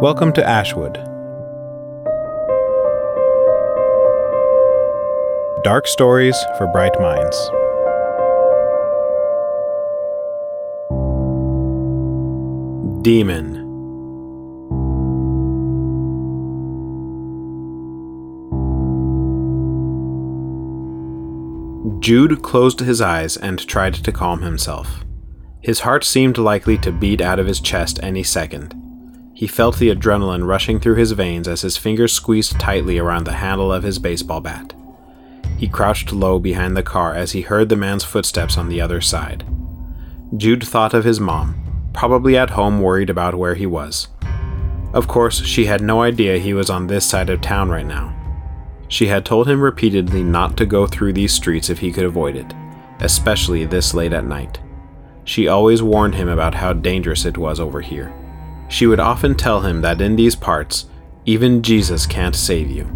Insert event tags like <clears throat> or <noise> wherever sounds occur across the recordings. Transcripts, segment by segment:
Welcome to Ashwood. Dark stories for bright minds. Demon. Jude closed his eyes and tried to calm himself. His heart seemed likely to beat out of his chest any second. He felt the adrenaline rushing through his veins as his fingers squeezed tightly around the handle of his baseball bat. He crouched low behind the car as he heard the man's footsteps on the other side. Jude thought of his mom, probably at home worried about where he was. Of course, she had no idea he was on this side of town right now. She had told him repeatedly not to go through these streets if he could avoid it, especially this late at night. She always warned him about how dangerous it was over here. She would often tell him that in these parts, even Jesus can't save you.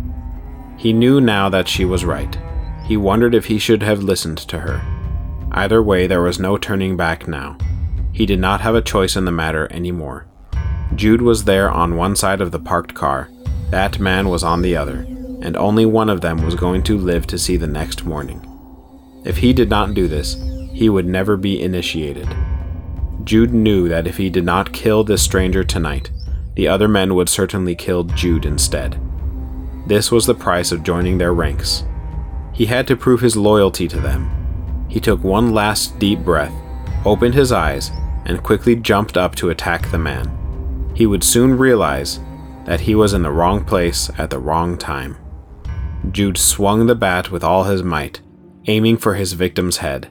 He knew now that she was right. He wondered if he should have listened to her. Either way, there was no turning back now. He did not have a choice in the matter anymore. Jude was there on one side of the parked car, that man was on the other, and only one of them was going to live to see the next morning. If he did not do this, he would never be initiated. Jude knew that if he did not kill this stranger tonight, the other men would certainly kill Jude instead. This was the price of joining their ranks. He had to prove his loyalty to them. He took one last deep breath, opened his eyes, and quickly jumped up to attack the man. He would soon realize that he was in the wrong place at the wrong time. Jude swung the bat with all his might, aiming for his victim's head.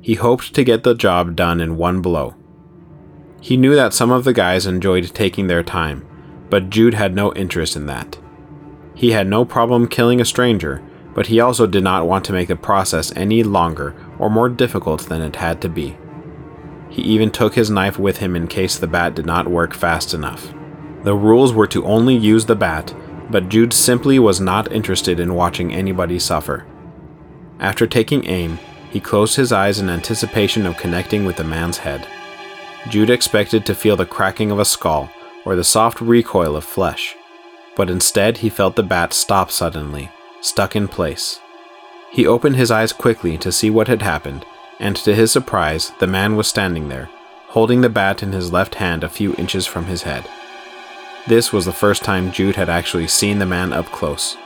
He hoped to get the job done in one blow. He knew that some of the guys enjoyed taking their time, but Jude had no interest in that. He had no problem killing a stranger, but he also did not want to make the process any longer or more difficult than it had to be. He even took his knife with him in case the bat did not work fast enough. The rules were to only use the bat, but Jude simply was not interested in watching anybody suffer. After taking aim, he closed his eyes in anticipation of connecting with the man's head. Jude expected to feel the cracking of a skull or the soft recoil of flesh, but instead he felt the bat stop suddenly, stuck in place. He opened his eyes quickly to see what had happened, and to his surprise, the man was standing there, holding the bat in his left hand a few inches from his head. This was the first time Jude had actually seen the man up close.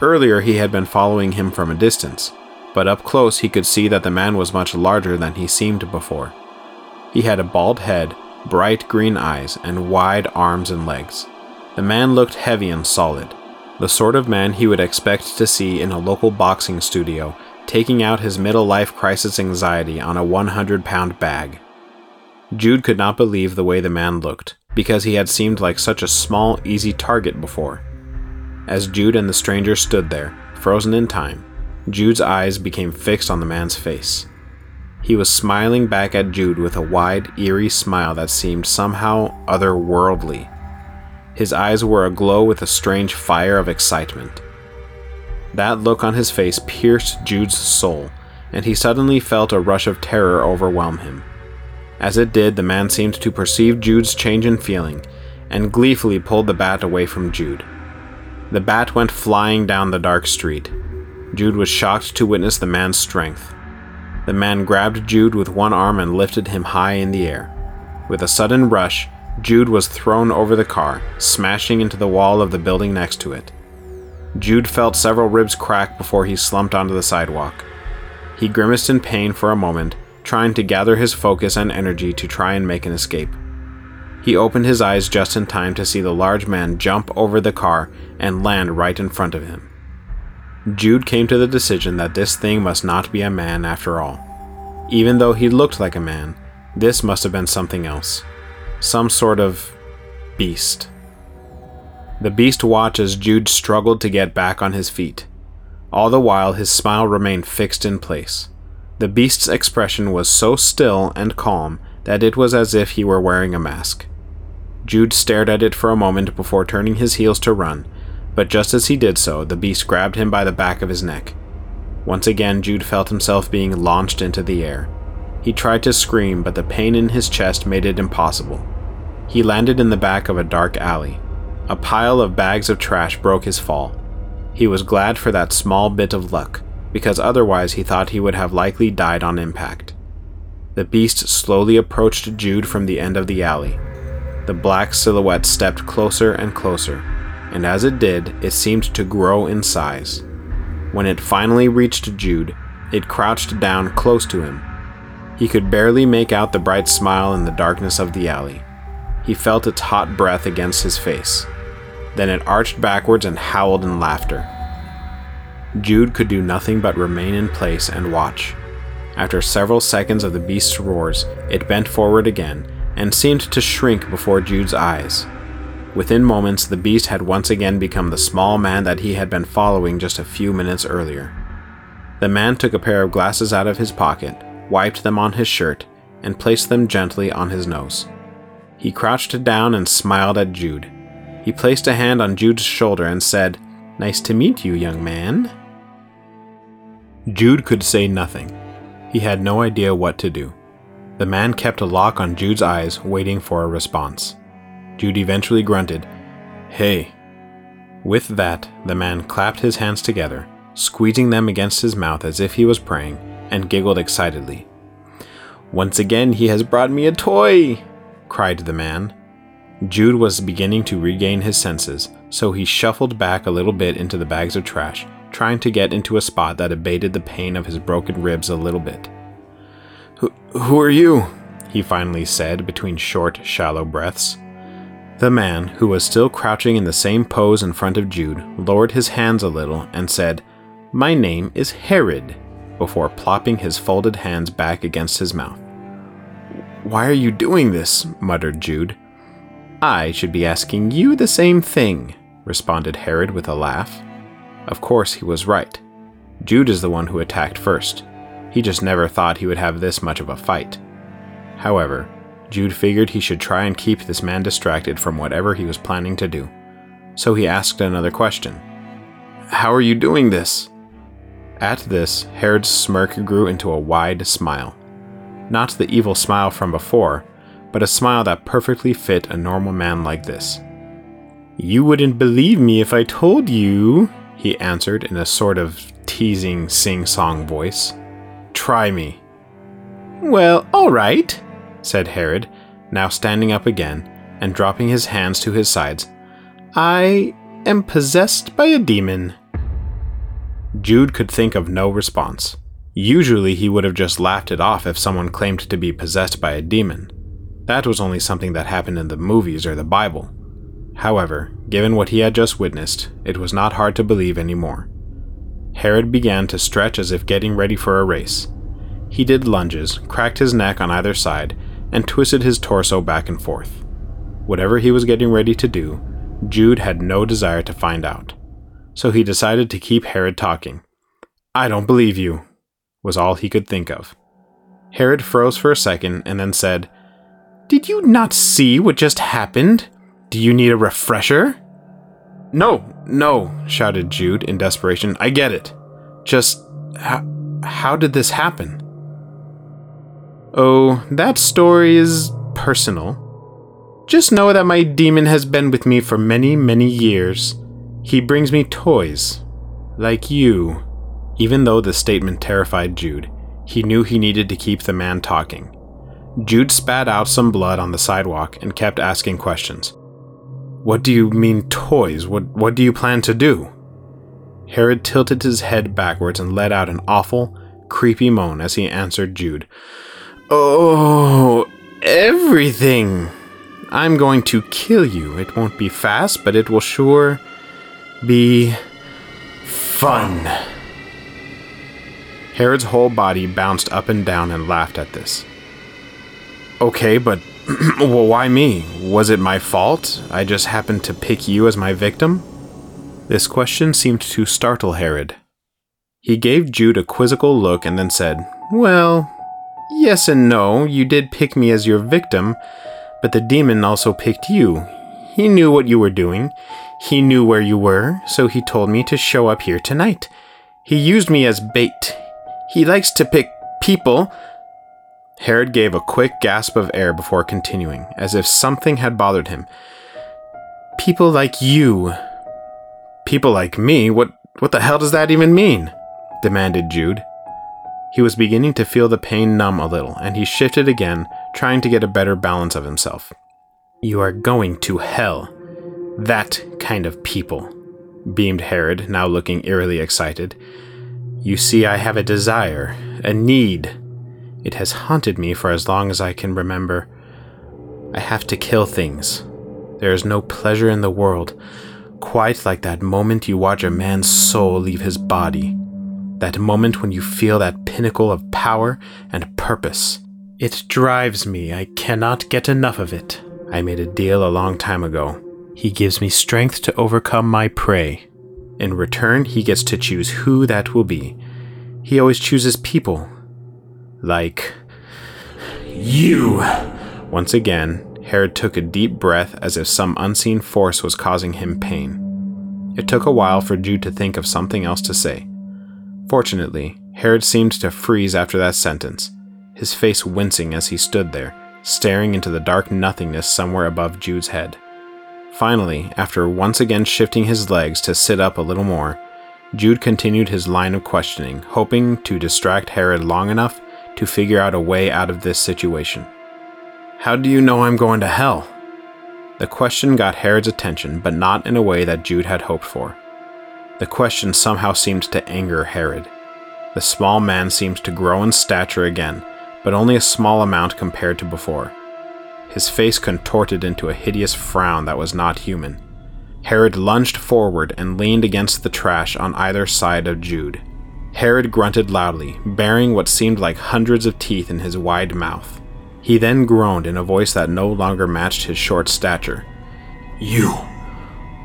Earlier, he had been following him from a distance, but up close he could see that the man was much larger than he seemed before. He had a bald head, bright green eyes, and wide arms and legs. The man looked heavy and solid, the sort of man he would expect to see in a local boxing studio taking out his middle life crisis anxiety on a 100 pound bag. Jude could not believe the way the man looked, because he had seemed like such a small, easy target before. As Jude and the stranger stood there, frozen in time, Jude's eyes became fixed on the man's face. He was smiling back at Jude with a wide, eerie smile that seemed somehow otherworldly. His eyes were aglow with a strange fire of excitement. That look on his face pierced Jude's soul, and he suddenly felt a rush of terror overwhelm him. As it did, the man seemed to perceive Jude's change in feeling and gleefully pulled the bat away from Jude. The bat went flying down the dark street, Jude was shocked to witness the man's strength. The man grabbed Jude with one arm and lifted him high in the air. With a sudden rush, Jude was thrown over the car, smashing into the wall of the building next to it. Jude felt several ribs crack before he slumped onto the sidewalk. He grimaced in pain for a moment, trying to gather his focus and energy to try and make an escape. He opened his eyes just in time to see the large man jump over the car and land right in front of him. Jude came to the decision that this thing must not be a man after all. Even though he looked like a man, this must have been something else. Some sort of beast. The beast watched as Jude struggled to get back on his feet. All the while, his smile remained fixed in place. The beast's expression was so still and calm that it was as if he were wearing a mask. Jude stared at it for a moment before turning his heels to run, but just as he did so, the beast grabbed him by the back of his neck. Once again, Jude felt himself being launched into the air. He tried to scream, but the pain in his chest made it impossible. He landed in the back of a dark alley, A pile of bags of trash broke his fall. He was glad for that small bit of luck, because otherwise he thought he would have likely died on impact. The beast slowly approached Jude from the end of the alley. The black silhouette stepped closer and closer, and as it did, it seemed to grow in size. When it finally reached Jude, it crouched down close to him. He could barely make out the bright smile in the darkness of the alley. He felt its hot breath against his face. Then it arched backwards and howled in laughter. Jude could do nothing but remain in place and watch. After several seconds of the beast's roars, it bent forward again and seemed to shrink before Jude's eyes. Within moments, the beast had once again become the small man that he had been following just a few minutes earlier. The man took a pair of glasses out of his pocket, wiped them on his shirt, and placed them gently on his nose. He crouched down and smiled at Jude. He placed a hand on Jude's shoulder and said, Nice to meet you, young man. Jude could say nothing. He had no idea what to do. The man kept a lock on Jude's eyes, waiting for a response. Jude eventually grunted, Hey. With that, the man clapped his hands together, squeezing them against his mouth as if he was praying, and giggled excitedly. Once again, he has brought me a toy! cried the man. Jude was beginning to regain his senses, so he shuffled back a little bit into the bags of trash trying to get into a spot that abated the pain of his broken ribs a little bit. Who, who are you? he finally said between short, shallow breaths. The man, who was still crouching in the same pose in front of Jude, lowered his hands a little and said, My name is Herod, before plopping his folded hands back against his mouth. Why are you doing this? muttered Jude. I should be asking you the same thing, responded Herod with a laugh. Of course, he was right. Jude is the one who attacked first. He just never thought he would have this much of a fight. However, Jude figured he should try and keep this man distracted from whatever he was planning to do. So he asked another question How are you doing this? At this, Herod's smirk grew into a wide smile. Not the evil smile from before, but a smile that perfectly fit a normal man like this. You wouldn't believe me if I told you, he answered in a sort of teasing sing song voice. Try me. Well, all right, said Herod, now standing up again and dropping his hands to his sides. I am possessed by a demon. Jude could think of no response. Usually he would have just laughed it off if someone claimed to be possessed by a demon. That was only something that happened in the movies or the Bible. However, given what he had just witnessed, it was not hard to believe anymore. Herod began to stretch as if getting ready for a race. He did lunges, cracked his neck on either side, and twisted his torso back and forth. Whatever he was getting ready to do, Jude had no desire to find out. So he decided to keep Herod talking. I don't believe you, was all he could think of. Herod froze for a second and then said, Did you not see what just happened? Do you need a refresher? No, no, shouted Jude in desperation. I get it. Just how, how did this happen? Oh, that story is personal. Just know that my demon has been with me for many, many years. He brings me toys. Like you. Even though the statement terrified Jude, he knew he needed to keep the man talking. Jude spat out some blood on the sidewalk and kept asking questions. What do you mean toys? What what do you plan to do? Herod tilted his head backwards and let out an awful, creepy moan as he answered Jude. Oh, everything. I'm going to kill you. It won't be fast, but it will sure be fun. Herod's whole body bounced up and down and laughed at this. Okay, but <clears throat> well, why me? Was it my fault? I just happened to pick you as my victim? This question seemed to startle Herod. He gave Jude a quizzical look and then said, Well, yes and no, you did pick me as your victim, but the demon also picked you. He knew what you were doing. He knew where you were, so he told me to show up here tonight. He used me as bait. He likes to pick people Herod gave a quick gasp of air before continuing, as if something had bothered him. People like you. People like me? What, what the hell does that even mean? demanded Jude. He was beginning to feel the pain numb a little, and he shifted again, trying to get a better balance of himself. You are going to hell. That kind of people, beamed Herod, now looking eerily excited. You see, I have a desire, a need. It has haunted me for as long as I can remember. I have to kill things. There is no pleasure in the world, quite like that moment you watch a man's soul leave his body. That moment when you feel that pinnacle of power and purpose. It drives me. I cannot get enough of it. I made a deal a long time ago. He gives me strength to overcome my prey. In return, he gets to choose who that will be. He always chooses people. Like. You! Once again, Herod took a deep breath as if some unseen force was causing him pain. It took a while for Jude to think of something else to say. Fortunately, Herod seemed to freeze after that sentence, his face wincing as he stood there, staring into the dark nothingness somewhere above Jude's head. Finally, after once again shifting his legs to sit up a little more, Jude continued his line of questioning, hoping to distract Herod long enough to figure out a way out of this situation. How do you know I'm going to hell? The question got Herod's attention, but not in a way that Jude had hoped for. The question somehow seemed to anger Herod. The small man seemed to grow in stature again, but only a small amount compared to before. His face contorted into a hideous frown that was not human. Herod lunged forward and leaned against the trash on either side of Jude. Herod grunted loudly, baring what seemed like hundreds of teeth in his wide mouth. He then groaned in a voice that no longer matched his short stature. You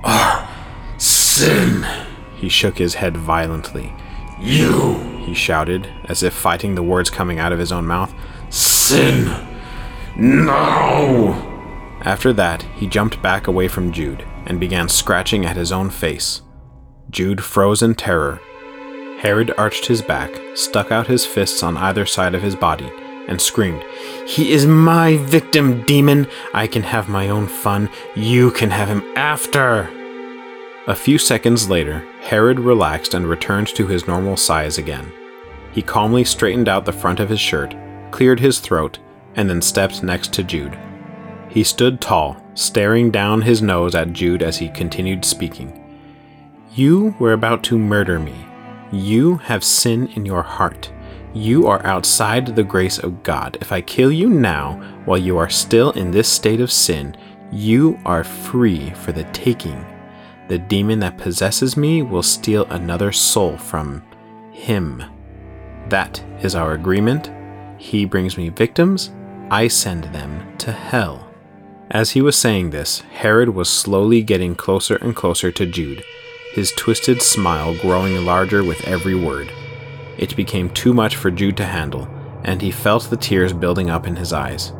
are sin. He shook his head violently. You, he shouted, as if fighting the words coming out of his own mouth. Sin no! After that, he jumped back away from Jude and began scratching at his own face. Jude froze in terror. Herod arched his back, stuck out his fists on either side of his body, and screamed, He is my victim, demon! I can have my own fun. You can have him after! A few seconds later, Herod relaxed and returned to his normal size again. He calmly straightened out the front of his shirt, cleared his throat, and then stepped next to Jude. He stood tall, staring down his nose at Jude as he continued speaking. You were about to murder me. You have sin in your heart. You are outside the grace of God. If I kill you now, while you are still in this state of sin, you are free for the taking. The demon that possesses me will steal another soul from him. That is our agreement. He brings me victims, I send them to hell. As he was saying this, Herod was slowly getting closer and closer to Jude, his twisted smile growing larger with every word. It became too much for Jude to handle, and he felt the tears building up in his eyes.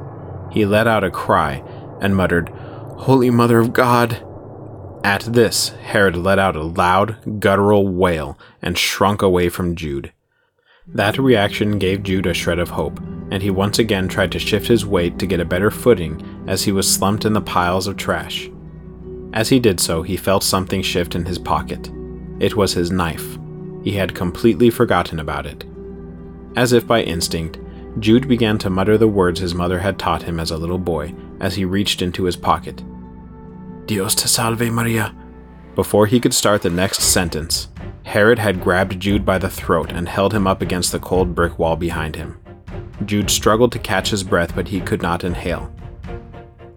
He let out a cry and muttered, Holy Mother of God! At this, Herod let out a loud, guttural wail and shrunk away from Jude. That reaction gave Jude a shred of hope, and he once again tried to shift his weight to get a better footing as he was slumped in the piles of trash. As he did so, he felt something shift in his pocket. It was his knife. He had completely forgotten about it. As if by instinct, Jude began to mutter the words his mother had taught him as a little boy as he reached into his pocket. Dios te salve Maria. Before he could start the next sentence, Herod had grabbed Jude by the throat and held him up against the cold brick wall behind him. Jude struggled to catch his breath, but he could not inhale.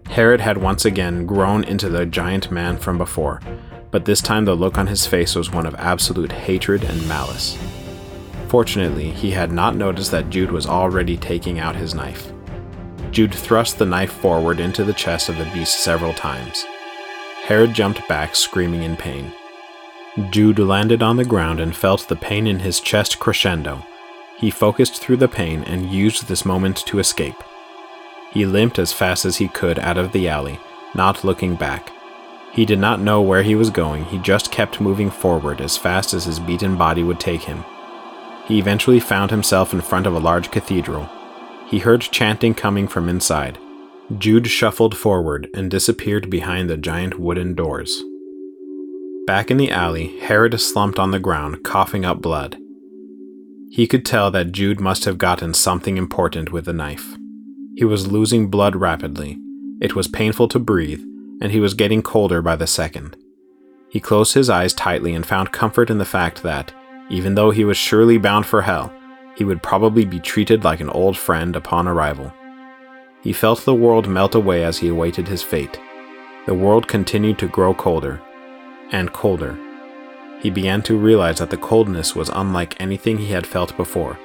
Herod had once again grown into the giant man from before, but this time the look on his face was one of absolute hatred and malice. Fortunately, he had not noticed that Jude was already taking out his knife. Jude thrust the knife forward into the chest of the beast several times. Herod jumped back, screaming in pain. Jude landed on the ground and felt the pain in his chest crescendo. He focused through the pain and used this moment to escape. He limped as fast as he could out of the alley, not looking back. He did not know where he was going, he just kept moving forward as fast as his beaten body would take him. He eventually found himself in front of a large cathedral. He heard chanting coming from inside. Jude shuffled forward and disappeared behind the giant wooden doors. Back in the alley, Herod slumped on the ground, coughing up blood. He could tell that Jude must have gotten something important with the knife. He was losing blood rapidly. It was painful to breathe, and he was getting colder by the second. He closed his eyes tightly and found comfort in the fact that, even though he was surely bound for hell, he would probably be treated like an old friend upon arrival. He felt the world melt away as he awaited his fate. The world continued to grow colder and colder. He began to realize that the coldness was unlike anything he had felt before.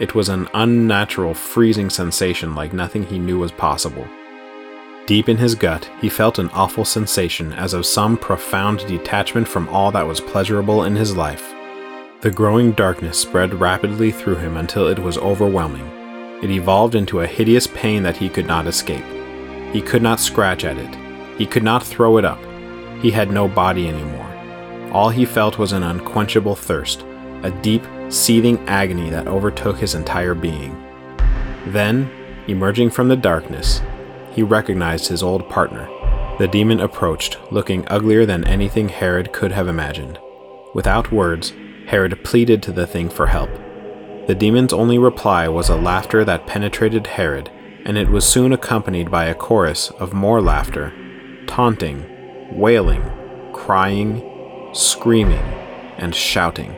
It was an unnatural, freezing sensation like nothing he knew was possible. Deep in his gut, he felt an awful sensation as of some profound detachment from all that was pleasurable in his life. The growing darkness spread rapidly through him until it was overwhelming. It evolved into a hideous pain that he could not escape. He could not scratch at it. He could not throw it up. He had no body anymore. All he felt was an unquenchable thirst, a deep, seething agony that overtook his entire being. Then, emerging from the darkness, he recognized his old partner. The demon approached, looking uglier than anything Herod could have imagined. Without words, Herod pleaded to the thing for help. The demon's only reply was a laughter that penetrated Herod, and it was soon accompanied by a chorus of more laughter, taunting, wailing, crying, screaming, and shouting.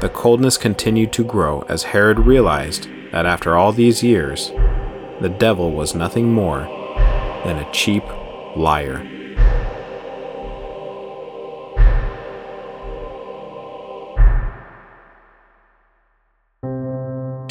The coldness continued to grow as Herod realized that after all these years, the devil was nothing more than a cheap liar.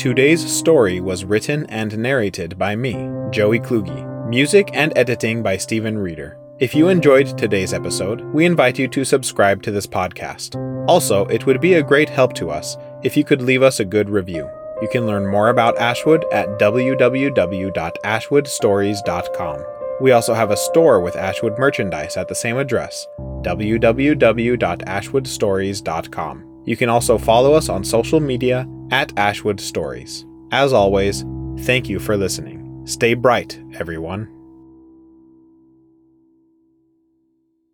Today's story was written and narrated by me, Joey Kluge. Music and editing by Stephen Reeder. If you enjoyed today's episode, we invite you to subscribe to this podcast. Also, it would be a great help to us if you could leave us a good review. You can learn more about Ashwood at www.ashwoodstories.com. We also have a store with Ashwood merchandise at the same address, www.ashwoodstories.com. You can also follow us on social media at Ashwood Stories. As always, thank you for listening. Stay bright, everyone.